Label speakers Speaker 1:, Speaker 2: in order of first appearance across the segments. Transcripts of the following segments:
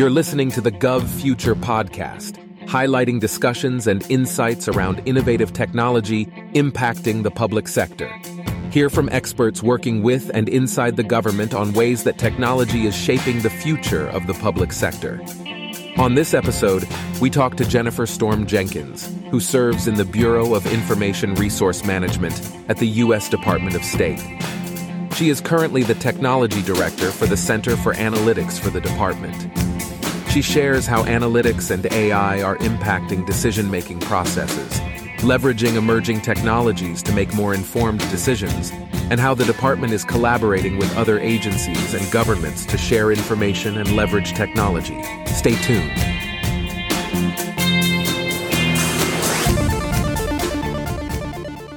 Speaker 1: You're listening to the Gov Future podcast, highlighting discussions and insights around innovative technology impacting the public sector. Hear from experts working with and inside the government on ways that technology is shaping the future of the public sector. On this episode, we talk to Jennifer Storm Jenkins, who serves in the Bureau of Information Resource Management at the U.S. Department of State. She is currently the Technology Director for the Center for Analytics for the department. She shares how analytics and AI are impacting decision making processes, leveraging emerging technologies to make more informed decisions, and how the department is collaborating with other agencies and governments to share information and leverage technology. Stay tuned.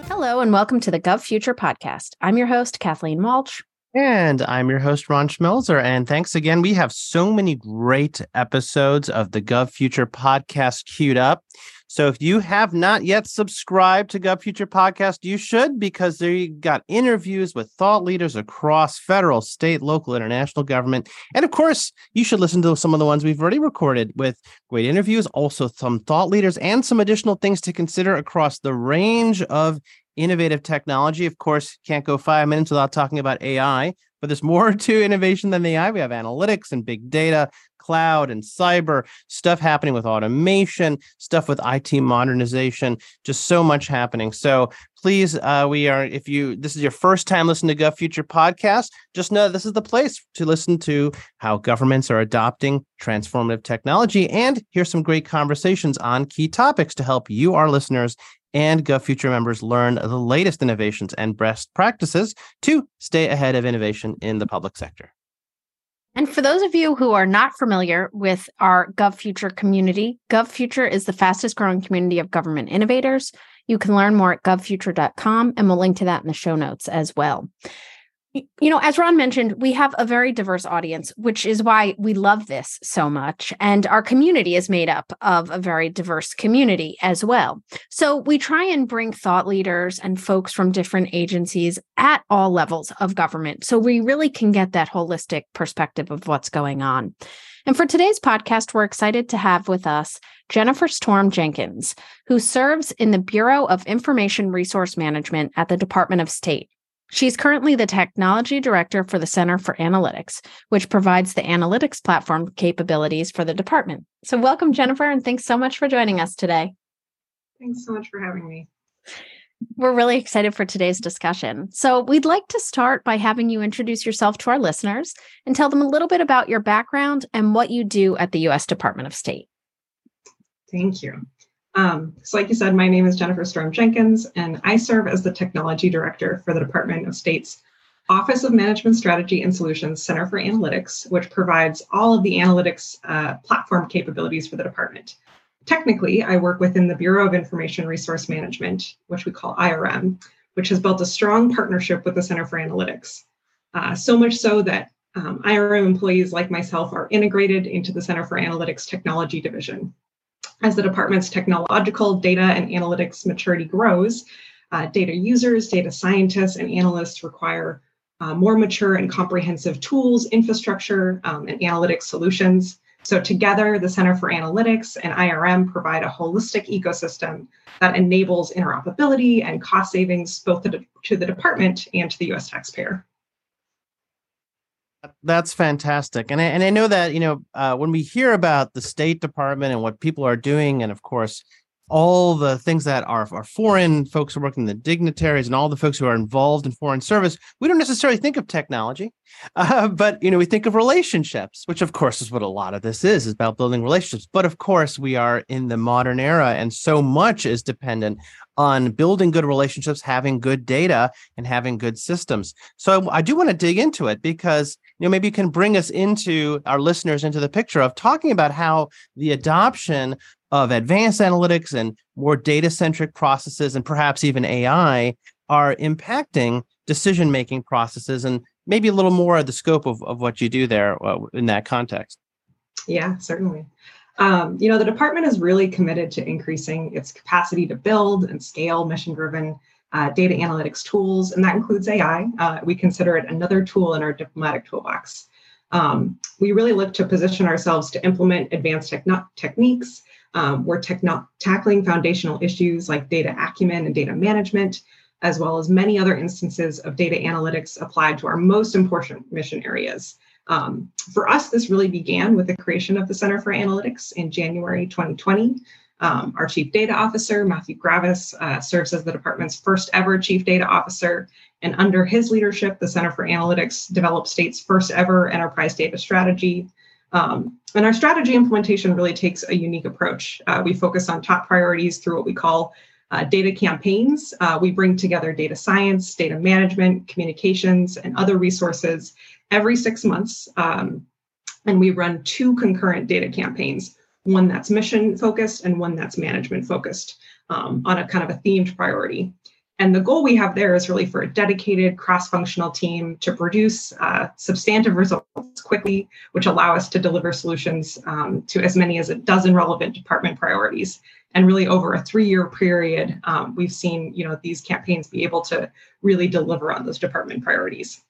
Speaker 2: Hello, and welcome to the Gov Future podcast. I'm your host, Kathleen Walch.
Speaker 3: And I'm your host, Ron Schmelzer. And thanks again. We have so many great episodes of the Gov Future podcast queued up. So if you have not yet subscribed to Gov Future Podcast, you should because there you got interviews with thought leaders across federal, state, local, international government. And of course, you should listen to some of the ones we've already recorded with great interviews, also some thought leaders and some additional things to consider across the range of innovative technology. Of course, can't go five minutes without talking about AI, but there's more to innovation than AI. We have analytics and big data, cloud and cyber, stuff happening with automation, stuff with IT modernization, just so much happening. So please, uh, we are, if you, this is your first time listening to Gov Future podcast, just know this is the place to listen to how governments are adopting transformative technology and hear some great conversations on key topics to help you, our listeners, and GovFuture members learn the latest innovations and best practices to stay ahead of innovation in the public sector.
Speaker 2: And for those of you who are not familiar with our GovFuture community, GovFuture is the fastest growing community of government innovators. You can learn more at govfuture.com, and we'll link to that in the show notes as well you know, as Ron mentioned, we have a very diverse audience, which is why we love this so much. And our community is made up of a very diverse community as well. So we try and bring thought leaders and folks from different agencies at all levels of government. So we really can get that holistic perspective of what's going on. And for today's podcast, we're excited to have with us Jennifer Storm Jenkins, who serves in the Bureau of Information Resource Management at the Department of State. She's currently the technology director for the Center for Analytics, which provides the analytics platform capabilities for the department. So, welcome, Jennifer, and thanks so much for joining us today.
Speaker 4: Thanks so much for having me.
Speaker 2: We're really excited for today's discussion. So, we'd like to start by having you introduce yourself to our listeners and tell them a little bit about your background and what you do at the U.S. Department of State.
Speaker 4: Thank you. Um, so, like you said, my name is Jennifer Storm Jenkins, and I serve as the Technology Director for the Department of State's Office of Management Strategy and Solutions Center for Analytics, which provides all of the analytics uh, platform capabilities for the department. Technically, I work within the Bureau of Information Resource Management, which we call IRM, which has built a strong partnership with the Center for Analytics. Uh, so much so that um, IRM employees like myself are integrated into the Center for Analytics Technology Division. As the department's technological data and analytics maturity grows, uh, data users, data scientists, and analysts require uh, more mature and comprehensive tools, infrastructure, um, and analytics solutions. So, together, the Center for Analytics and IRM provide a holistic ecosystem that enables interoperability and cost savings both to the department and to the US taxpayer.
Speaker 3: That's fantastic, and I, and I know that you know uh, when we hear about the State Department and what people are doing, and of course all the things that are, are foreign folks who are working the dignitaries and all the folks who are involved in foreign service we don't necessarily think of technology uh, but you know we think of relationships which of course is what a lot of this is is about building relationships. But of course we are in the modern era and so much is dependent on building good relationships having good data and having good systems. So i do want to dig into it because you know maybe you can bring us into our listeners into the picture of talking about how the adoption of advanced analytics and more data centric processes and perhaps even AI are impacting decision making processes and maybe a little more of the scope of, of what you do there uh, in that context.
Speaker 4: Yeah, certainly. Um, you know, the department is really committed to increasing its capacity to build and scale mission driven uh, data analytics tools, and that includes AI. Uh, we consider it another tool in our diplomatic toolbox. Um, we really look to position ourselves to implement advanced techn- techniques. Um, we're techno- tackling foundational issues like data acumen and data management, as well as many other instances of data analytics applied to our most important mission areas. Um, for us, this really began with the creation of the Center for Analytics in January 2020. Um, our Chief Data Officer, Matthew Graviss, uh, serves as the department's first ever Chief Data Officer. And under his leadership, the Center for Analytics developed state's first ever enterprise data strategy. Um, and our strategy implementation really takes a unique approach. Uh, we focus on top priorities through what we call uh, data campaigns. Uh, we bring together data science, data management, communications, and other resources every six months. Um, and we run two concurrent data campaigns one that's mission focused and one that's management focused um, on a kind of a themed priority. And the goal we have there is really for a dedicated cross functional team to produce uh, substantive results quickly, which allow us to deliver solutions um, to as many as a dozen relevant department priorities. And really, over a three year period, um, we've seen you know, these campaigns be able to really deliver on those department priorities.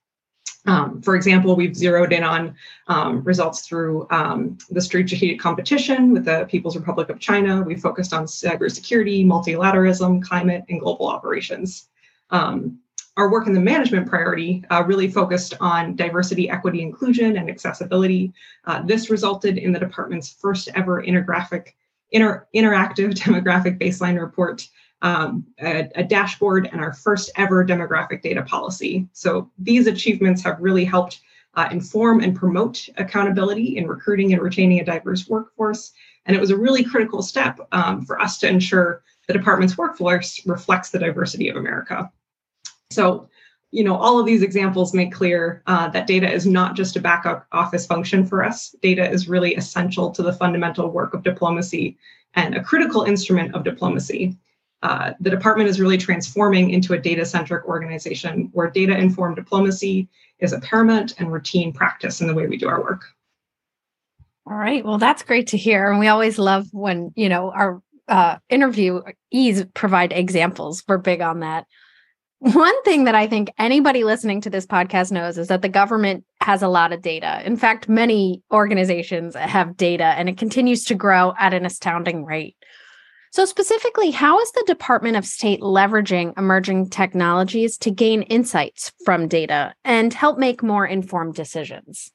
Speaker 4: Um, for example, we've zeroed in on um, results through um, the strategic competition with the People's Republic of China. We focused on cybersecurity, multilateralism, climate, and global operations. Um, our work in the management priority uh, really focused on diversity, equity, inclusion, and accessibility. Uh, this resulted in the department's first ever intergraphic, inter, interactive demographic baseline report um, a, a, dashboard, and our first ever demographic data policy. So these achievements have really helped uh, inform and promote accountability in recruiting and retaining a diverse workforce. And it was a really critical step um, for us to ensure the department's workforce reflects the diversity of America. So, you know, all of these examples make clear uh, that data is not just a back office function for us. Data is really essential to the fundamental work of diplomacy and a critical instrument of diplomacy. Uh, the department is really transforming into a data centric organization where data informed diplomacy is a paramount and routine practice in the way we do our work.
Speaker 2: All right. Well, that's great to hear. And we always love when, you know, our uh, interviewees provide examples. We're big on that. One thing that I think anybody listening to this podcast knows is that the government has a lot of data. In fact, many organizations have data and it continues to grow at an astounding rate. So, specifically, how is the Department of State leveraging emerging technologies to gain insights from data and help make more informed decisions?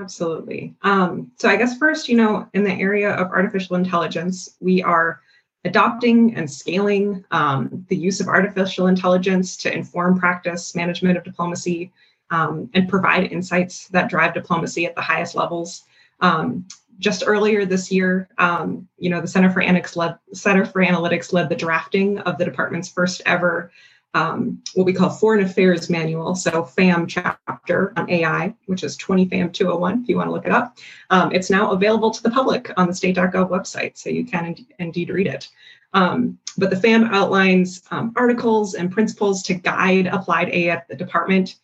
Speaker 4: Absolutely. Um, so, I guess first, you know, in the area of artificial intelligence, we are adopting and scaling um, the use of artificial intelligence to inform practice, management of diplomacy, um, and provide insights that drive diplomacy at the highest levels. Um, just earlier this year, um, you know, the Center for led Center for Analytics led the drafting of the department's first ever um, what we call Foreign Affairs Manual, so FAM chapter on AI, which is 20 FAM 201, if you want to look it up. Um, it's now available to the public on the state.gov website, so you can in- indeed read it. Um, but the FAM outlines um, articles and principles to guide applied AI at the department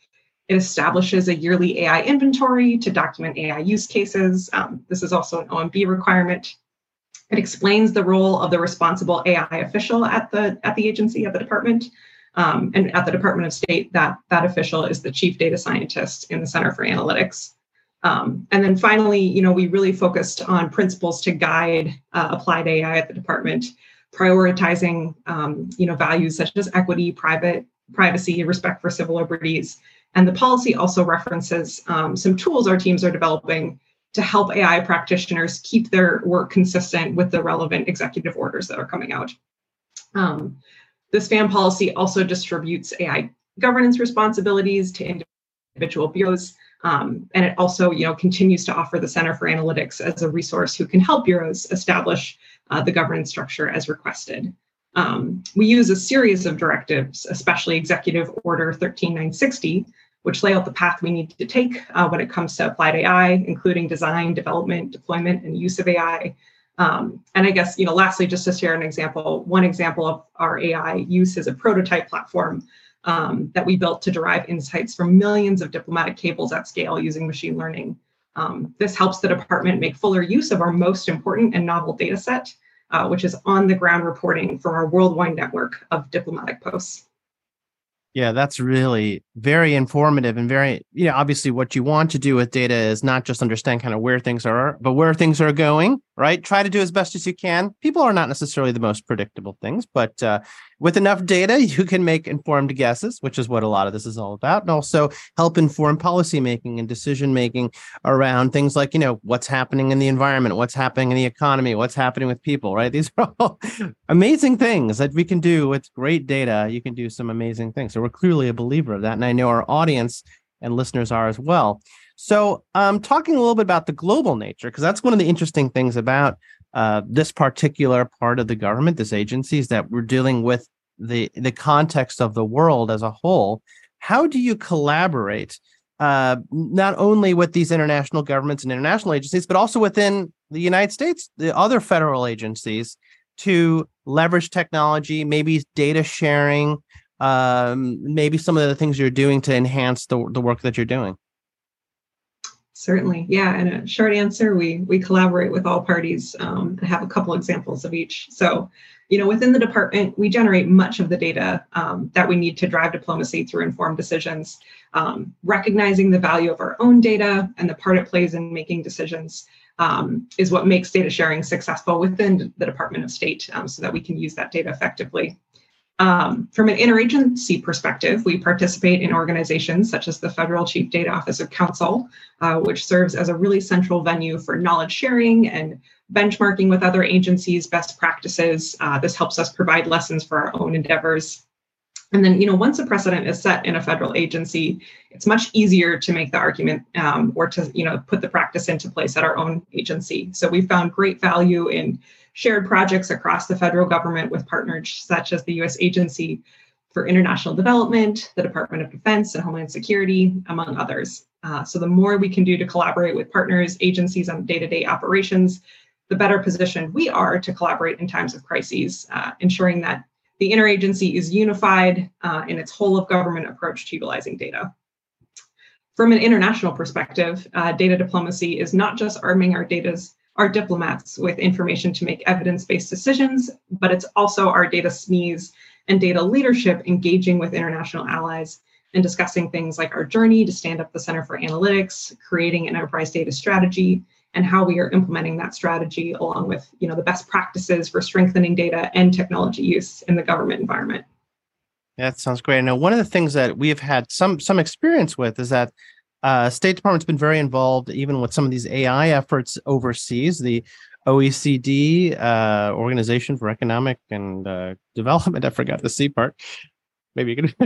Speaker 4: it establishes a yearly AI inventory to document AI use cases. Um, this is also an OMB requirement. It explains the role of the responsible AI official at the at the agency, at the department, um, and at the Department of State. That that official is the chief data scientist in the Center for Analytics. Um, and then finally, you know, we really focused on principles to guide uh, applied AI at the department, prioritizing, um, you know, values such as equity, private privacy, respect for civil liberties, and the policy also references um, some tools our teams are developing to help AI practitioners keep their work consistent with the relevant executive orders that are coming out. Um, this FAM policy also distributes AI governance responsibilities to individual bureaus. Um, and it also you know, continues to offer the Center for Analytics as a resource who can help bureaus establish uh, the governance structure as requested. Um, we use a series of directives, especially Executive Order 13960, which lay out the path we need to take uh, when it comes to applied AI, including design, development, deployment, and use of AI. Um, and I guess, you know, lastly, just to share an example, one example of our AI use is a prototype platform um, that we built to derive insights from millions of diplomatic cables at scale using machine learning. Um, this helps the department make fuller use of our most important and novel data set, uh, which is on the ground reporting from our worldwide network of diplomatic posts.
Speaker 3: Yeah, that's really very informative and very, you know, obviously what you want to do with data is not just understand kind of where things are, but where things are going, right? Try to do as best as you can. People are not necessarily the most predictable things, but uh, with enough data, you can make informed guesses, which is what a lot of this is all about, and also help inform policy making and decision making around things like, you know, what's happening in the environment, what's happening in the economy, what's happening with people, right? These are all amazing things that we can do with great data. You can do some amazing things. So we're clearly a believer of that. And I know our audience and listeners are as well. So, um, talking a little bit about the global nature, because that's one of the interesting things about uh, this particular part of the government, this agency, is that we're dealing with the the context of the world as a whole. How do you collaborate uh, not only with these international governments and international agencies, but also within the United States, the other federal agencies, to leverage technology, maybe data sharing, um, maybe some of the things you're doing to enhance the, the work that you're doing?
Speaker 4: Certainly, yeah. And a short answer: we we collaborate with all parties. Um, I have a couple examples of each. So, you know, within the department, we generate much of the data um, that we need to drive diplomacy through informed decisions. Um, recognizing the value of our own data and the part it plays in making decisions um, is what makes data sharing successful within the Department of State, um, so that we can use that data effectively. Um, from an interagency perspective, we participate in organizations such as the Federal Chief Data Officer Council, uh, which serves as a really central venue for knowledge sharing and benchmarking with other agencies' best practices. Uh, this helps us provide lessons for our own endeavors. And then, you know, once a precedent is set in a federal agency, it's much easier to make the argument um, or to, you know, put the practice into place at our own agency. So we found great value in shared projects across the federal government with partners such as the U.S. Agency for International Development, the Department of Defense and Homeland Security, among others. Uh, so the more we can do to collaborate with partners, agencies on day-to-day operations, the better positioned we are to collaborate in times of crises, uh, ensuring that the interagency is unified uh, in its whole of government approach to utilizing data. From an international perspective, uh, data diplomacy is not just arming our data's our diplomats with information to make evidence-based decisions, but it's also our data SMEs and data leadership engaging with international allies and discussing things like our journey to stand up the Center for Analytics, creating an enterprise data strategy, and how we are implementing that strategy along with you know the best practices for strengthening data and technology use in the government environment.
Speaker 3: That sounds great. Now, one of the things that we have had some some experience with is that uh, State Department's been very involved, even with some of these AI efforts overseas. The OECD uh, Organization for Economic and uh, Development. I forgot the C part maybe you can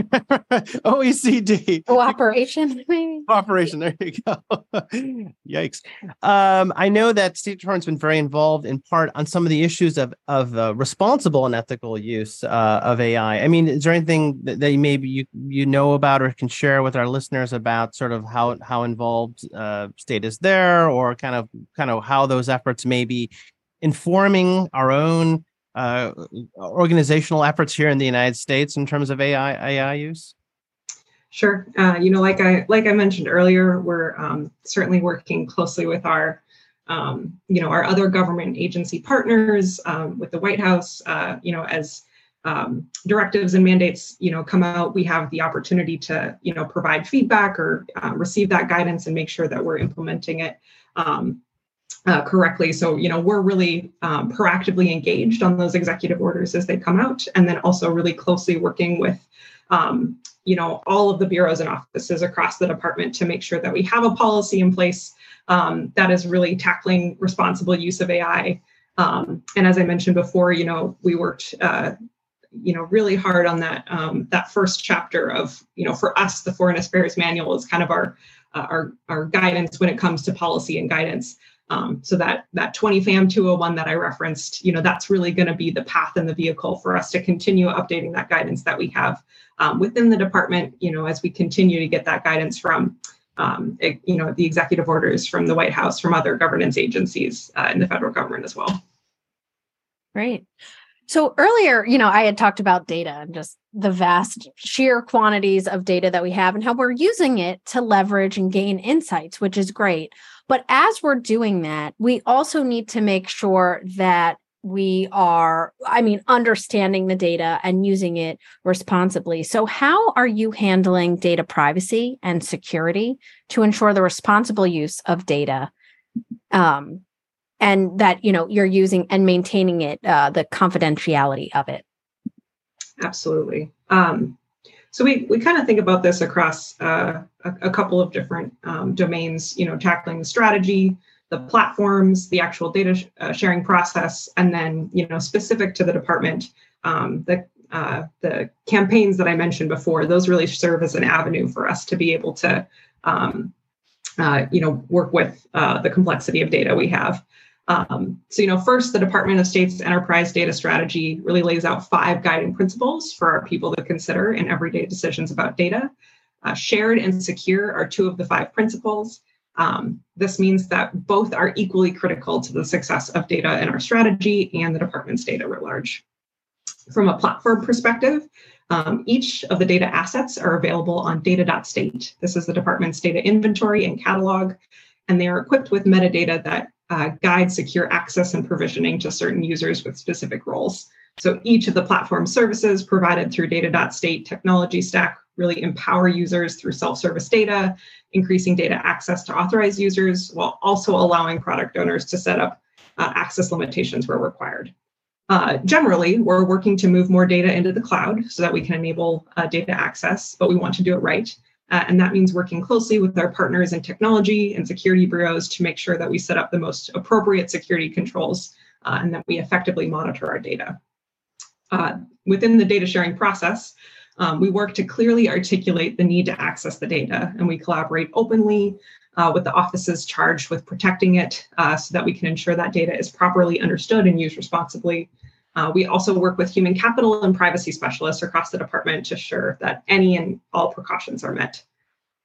Speaker 3: OECD
Speaker 2: cooperation, maybe
Speaker 3: cooperation. There you go. Yikes! Um, I know that State Department's been very involved in part on some of the issues of of uh, responsible and ethical use uh, of AI. I mean, is there anything that, that maybe you you know about or can share with our listeners about sort of how how involved uh, state is there, or kind of kind of how those efforts may be informing our own uh, organizational efforts here in the United States in terms of AI AI use?
Speaker 4: Sure. Uh, you know, like I like I mentioned earlier, we're um, certainly working closely with our um, you know our other government agency partners um, with the White House. Uh, you know, as um, directives and mandates you know come out, we have the opportunity to you know provide feedback or uh, receive that guidance and make sure that we're implementing it. Uh, correctly. So, you know, we're really um, proactively engaged on those executive orders as they come out, and then also really closely working with, um, you know, all of the bureaus and offices across the department to make sure that we have a policy in place um, that is really tackling responsible use of AI. Um, and as I mentioned before, you know, we worked. Uh, you know really hard on that um, that first chapter of you know for us the foreign affairs manual is kind of our uh, our our guidance when it comes to policy and guidance um, so that that 20 FAM 201 that I referenced, you know, that's really going to be the path and the vehicle for us to continue updating that guidance that we have um, within the department. You know, as we continue to get that guidance from, um, it, you know, the executive orders from the White House, from other governance agencies uh, in the federal government as well.
Speaker 2: Great. So earlier, you know, I had talked about data and just the vast sheer quantities of data that we have and how we're using it to leverage and gain insights, which is great. But as we're doing that, we also need to make sure that we are i mean understanding the data and using it responsibly so how are you handling data privacy and security to ensure the responsible use of data um, and that you know you're using and maintaining it uh, the confidentiality of it.
Speaker 4: Absolutely. Um, so we, we kind of think about this across uh, a, a, couple of different um, domains you know tackling the strategy the platforms the actual data sh- uh, sharing process and then you know specific to the department um, the uh, the campaigns that i mentioned before. Those really serve as an avenue for us to be able to um, uh, you know work with uh, the complexity of data we have um, so, you know, first, the Department of State's enterprise data strategy really lays out five guiding principles for our people to consider in everyday decisions about data. Uh, shared and secure are two of the five principles. Um, this means that both are equally critical to the success of data in our strategy and the department's data writ large. From a platform perspective, um, each of the data assets are available on data.state. This is the department's data inventory and catalog, and they are equipped with metadata that uh, guide secure access and provisioning to certain users with specific roles. So each of the platform services provided through data.state technology stack really empower users through self-service data, increasing data access to authorized users, while also allowing product owners to set up uh, access limitations where required. Uh, generally, we're working to move more data into the cloud so that we can enable uh, data access, but we want to do it right. Uh, and that means working closely with our partners in technology and security bureaus to make sure that we set up the most appropriate security controls uh, and that we effectively monitor our data. Uh, within the data sharing process, um, we work to clearly articulate the need to access the data and we collaborate openly uh, with the offices charged with protecting it uh, so that we can ensure that data is properly understood and used responsibly uh, we also work with human capital and privacy specialists across the department to ensure that any and all precautions are met.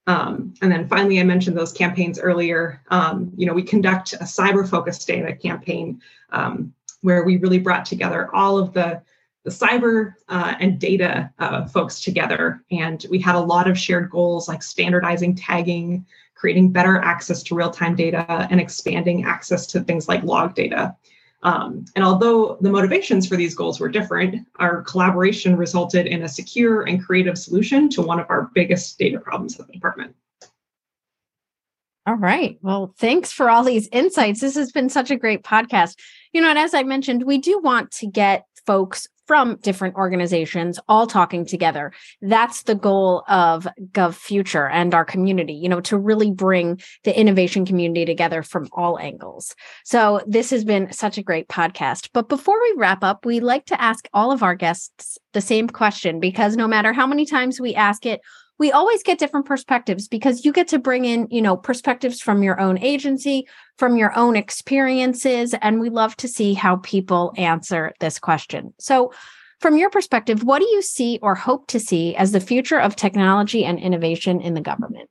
Speaker 4: Um, and then finally, I mentioned those campaigns earlier. Um, you know, we conduct a cyber-focused data campaign um, where we really brought together all of the the cyber uh, and data uh, folks together, and we had a lot of shared goals like standardizing tagging, creating better access to real-time data, and expanding access to things like log data. Um, and although the motivations for these goals were different, our collaboration resulted in a secure and creative solution to one of our biggest data problems at the department.
Speaker 2: All right. Well, thanks for all these insights. This has been such a great podcast. You know, and as I mentioned, we do want to get folks from different organizations all talking together. That's the goal of Gov Future and our community, you know, to really bring the innovation community together from all angles. So this has been such a great podcast. But before we wrap up, we like to ask all of our guests the same question because no matter how many times we ask it, we always get different perspectives because you get to bring in, you know, perspectives from your own agency, from your own experiences, and we love to see how people answer this question. So, from your perspective, what do you see or hope to see as the future of technology and innovation in the government?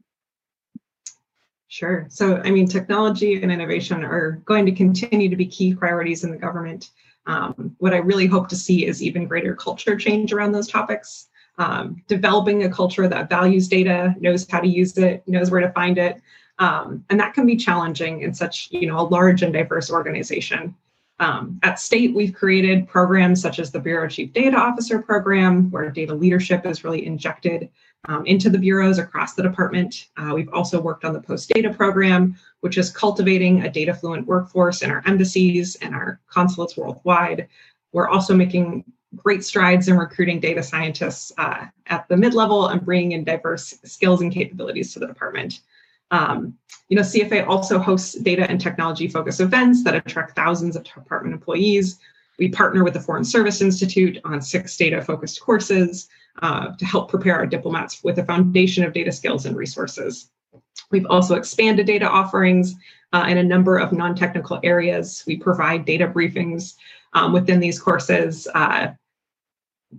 Speaker 4: Sure. So, I mean, technology and innovation are going to continue to be key priorities in the government. Um, what I really hope to see is even greater culture change around those topics um, developing a culture that values data, knows how to use it, knows where to find it. Um, and that can be challenging in such you know a large and diverse organization. Um, at state, we've created programs such as the Bureau Chief Data Officer Program, where data leadership is really injected um, into the bureaus across the department. Uh, we've also worked on the Post Data Program, which is cultivating a data fluent workforce in our embassies and our consulates worldwide. We're also making great strides in recruiting data scientists uh, at the mid-level and bringing in diverse skills and capabilities to the department. Um, you know, CFA also hosts data and technology focused events that attract thousands of department employees. We partner with the Foreign Service Institute on six data focused courses uh, to help prepare our diplomats with a foundation of data skills and resources. We've also expanded data offerings uh, in a number of non technical areas. We provide data briefings um, within these courses. Uh,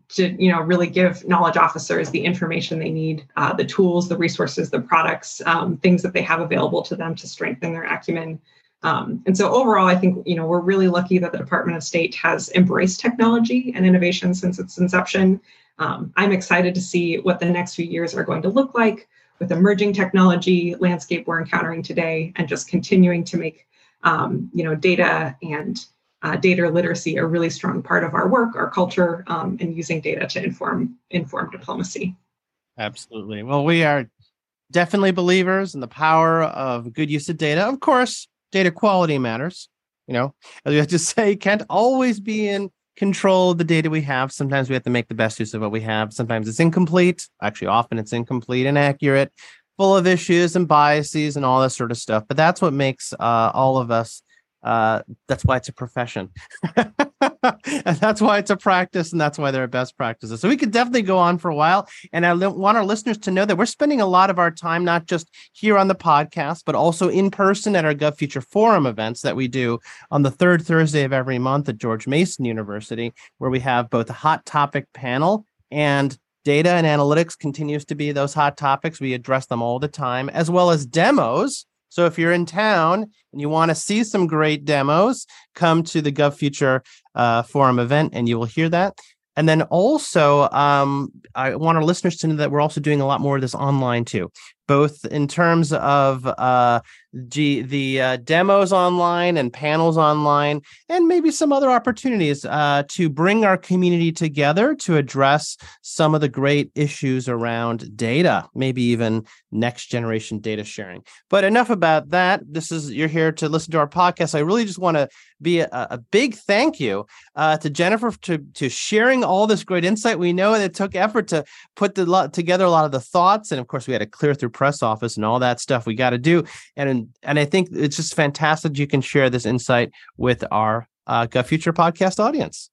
Speaker 4: to you know really give knowledge officers the information they need uh, the tools the resources the products um, things that they have available to them to strengthen their acumen. Um, and so overall i think you know we're really lucky that the department of state has embraced technology and innovation since its inception. Um, i'm excited to see what the next few years are going to look like with emerging technology landscape we're encountering today and just continuing to make um, you know data and uh, data literacy a really strong part of our work, our culture, um, and using data to inform inform diplomacy.
Speaker 3: Absolutely. Well, we are definitely believers in the power of good use of data. Of course, data quality matters. You know, as we have to say, can't always be in control of the data we have. Sometimes we have to make the best use of what we have. Sometimes it's incomplete. Actually, often it's incomplete, inaccurate, full of issues and biases and all that sort of stuff. But that's what makes uh, all of us uh, that's why it's a profession. and that's why it's a practice. And that's why there are best practices. So we could definitely go on for a while. And I want our listeners to know that we're spending a lot of our time, not just here on the podcast, but also in person at our Gov Future Forum events that we do on the third Thursday of every month at George Mason University, where we have both a hot topic panel and data and analytics continues to be those hot topics. We address them all the time, as well as demos so if you're in town and you want to see some great demos, come to the Gov Future uh, Forum event and you will hear that. And then also, um, I want our listeners to know that we're also doing a lot more of this online too both in terms of uh, the uh, demos online and panels online, and maybe some other opportunities uh, to bring our community together to address some of the great issues around data, maybe even next generation data sharing. But enough about that. This is you're here to listen to our podcast. I really just want to be a, a, big thank you uh, to Jennifer to to sharing all this great insight. We know it took effort to put the together a lot of the thoughts, and of course, we had to clear through press office and all that stuff we got to do. And and I think it's just fantastic you can share this insight with our uh, Future podcast audience.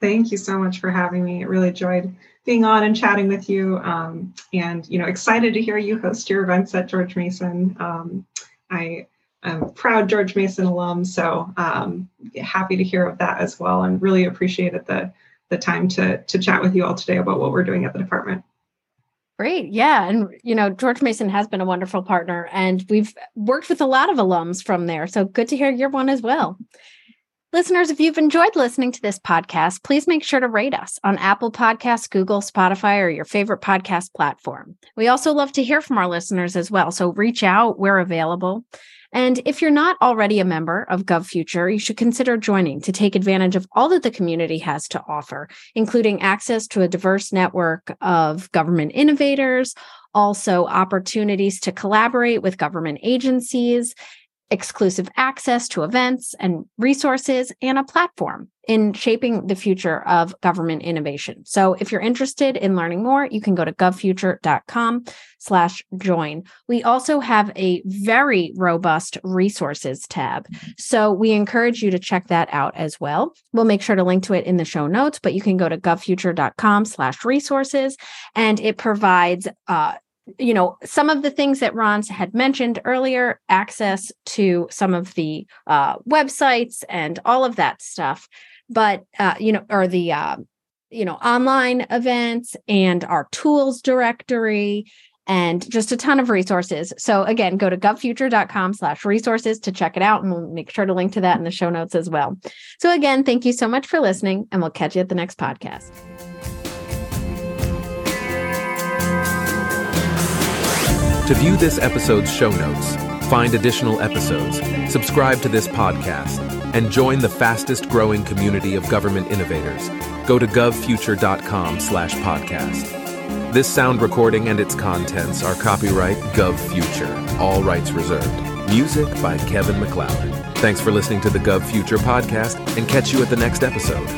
Speaker 4: Thank you so much for having me. I really enjoyed being on and chatting with you. Um, and you know, excited to hear you host your events at George Mason. Um, I am proud George Mason alum, so um, happy to hear of that as well, and really appreciated the the time to to chat with you all today about what we're doing at the department.
Speaker 2: Great. Yeah. And, you know, George Mason has been a wonderful partner, and we've worked with a lot of alums from there. So good to hear you're one as well. Listeners, if you've enjoyed listening to this podcast, please make sure to rate us on Apple Podcasts, Google, Spotify, or your favorite podcast platform. We also love to hear from our listeners as well. So reach out, we're available. And if you're not already a member of GovFuture, you should consider joining to take advantage of all that the community has to offer, including access to a diverse network of government innovators, also opportunities to collaborate with government agencies, exclusive access to events and resources, and a platform in shaping the future of government innovation. So if you're interested in learning more, you can go to govfuture.com slash join. We also have a very robust resources tab. So we encourage you to check that out as well. We'll make sure to link to it in the show notes, but you can go to govfuture.com slash resources and it provides uh, you know some of the things that ron's had mentioned earlier access to some of the uh, websites and all of that stuff. But uh, you know or the uh, you know online events and our tools directory and just a ton of resources. So again go to govfuture.com slash resources to check it out and we'll make sure to link to that in the show notes as well. So again thank you so much for listening and we'll catch you at the next podcast
Speaker 1: To view this episode's show notes, find additional episodes, subscribe to this podcast, and join the fastest growing community of government innovators, go to govfuture.com slash podcast. This sound recording and its contents are copyright GovFuture, all rights reserved. Music by Kevin MacLeod. Thanks for listening to the Gov Future podcast and catch you at the next episode.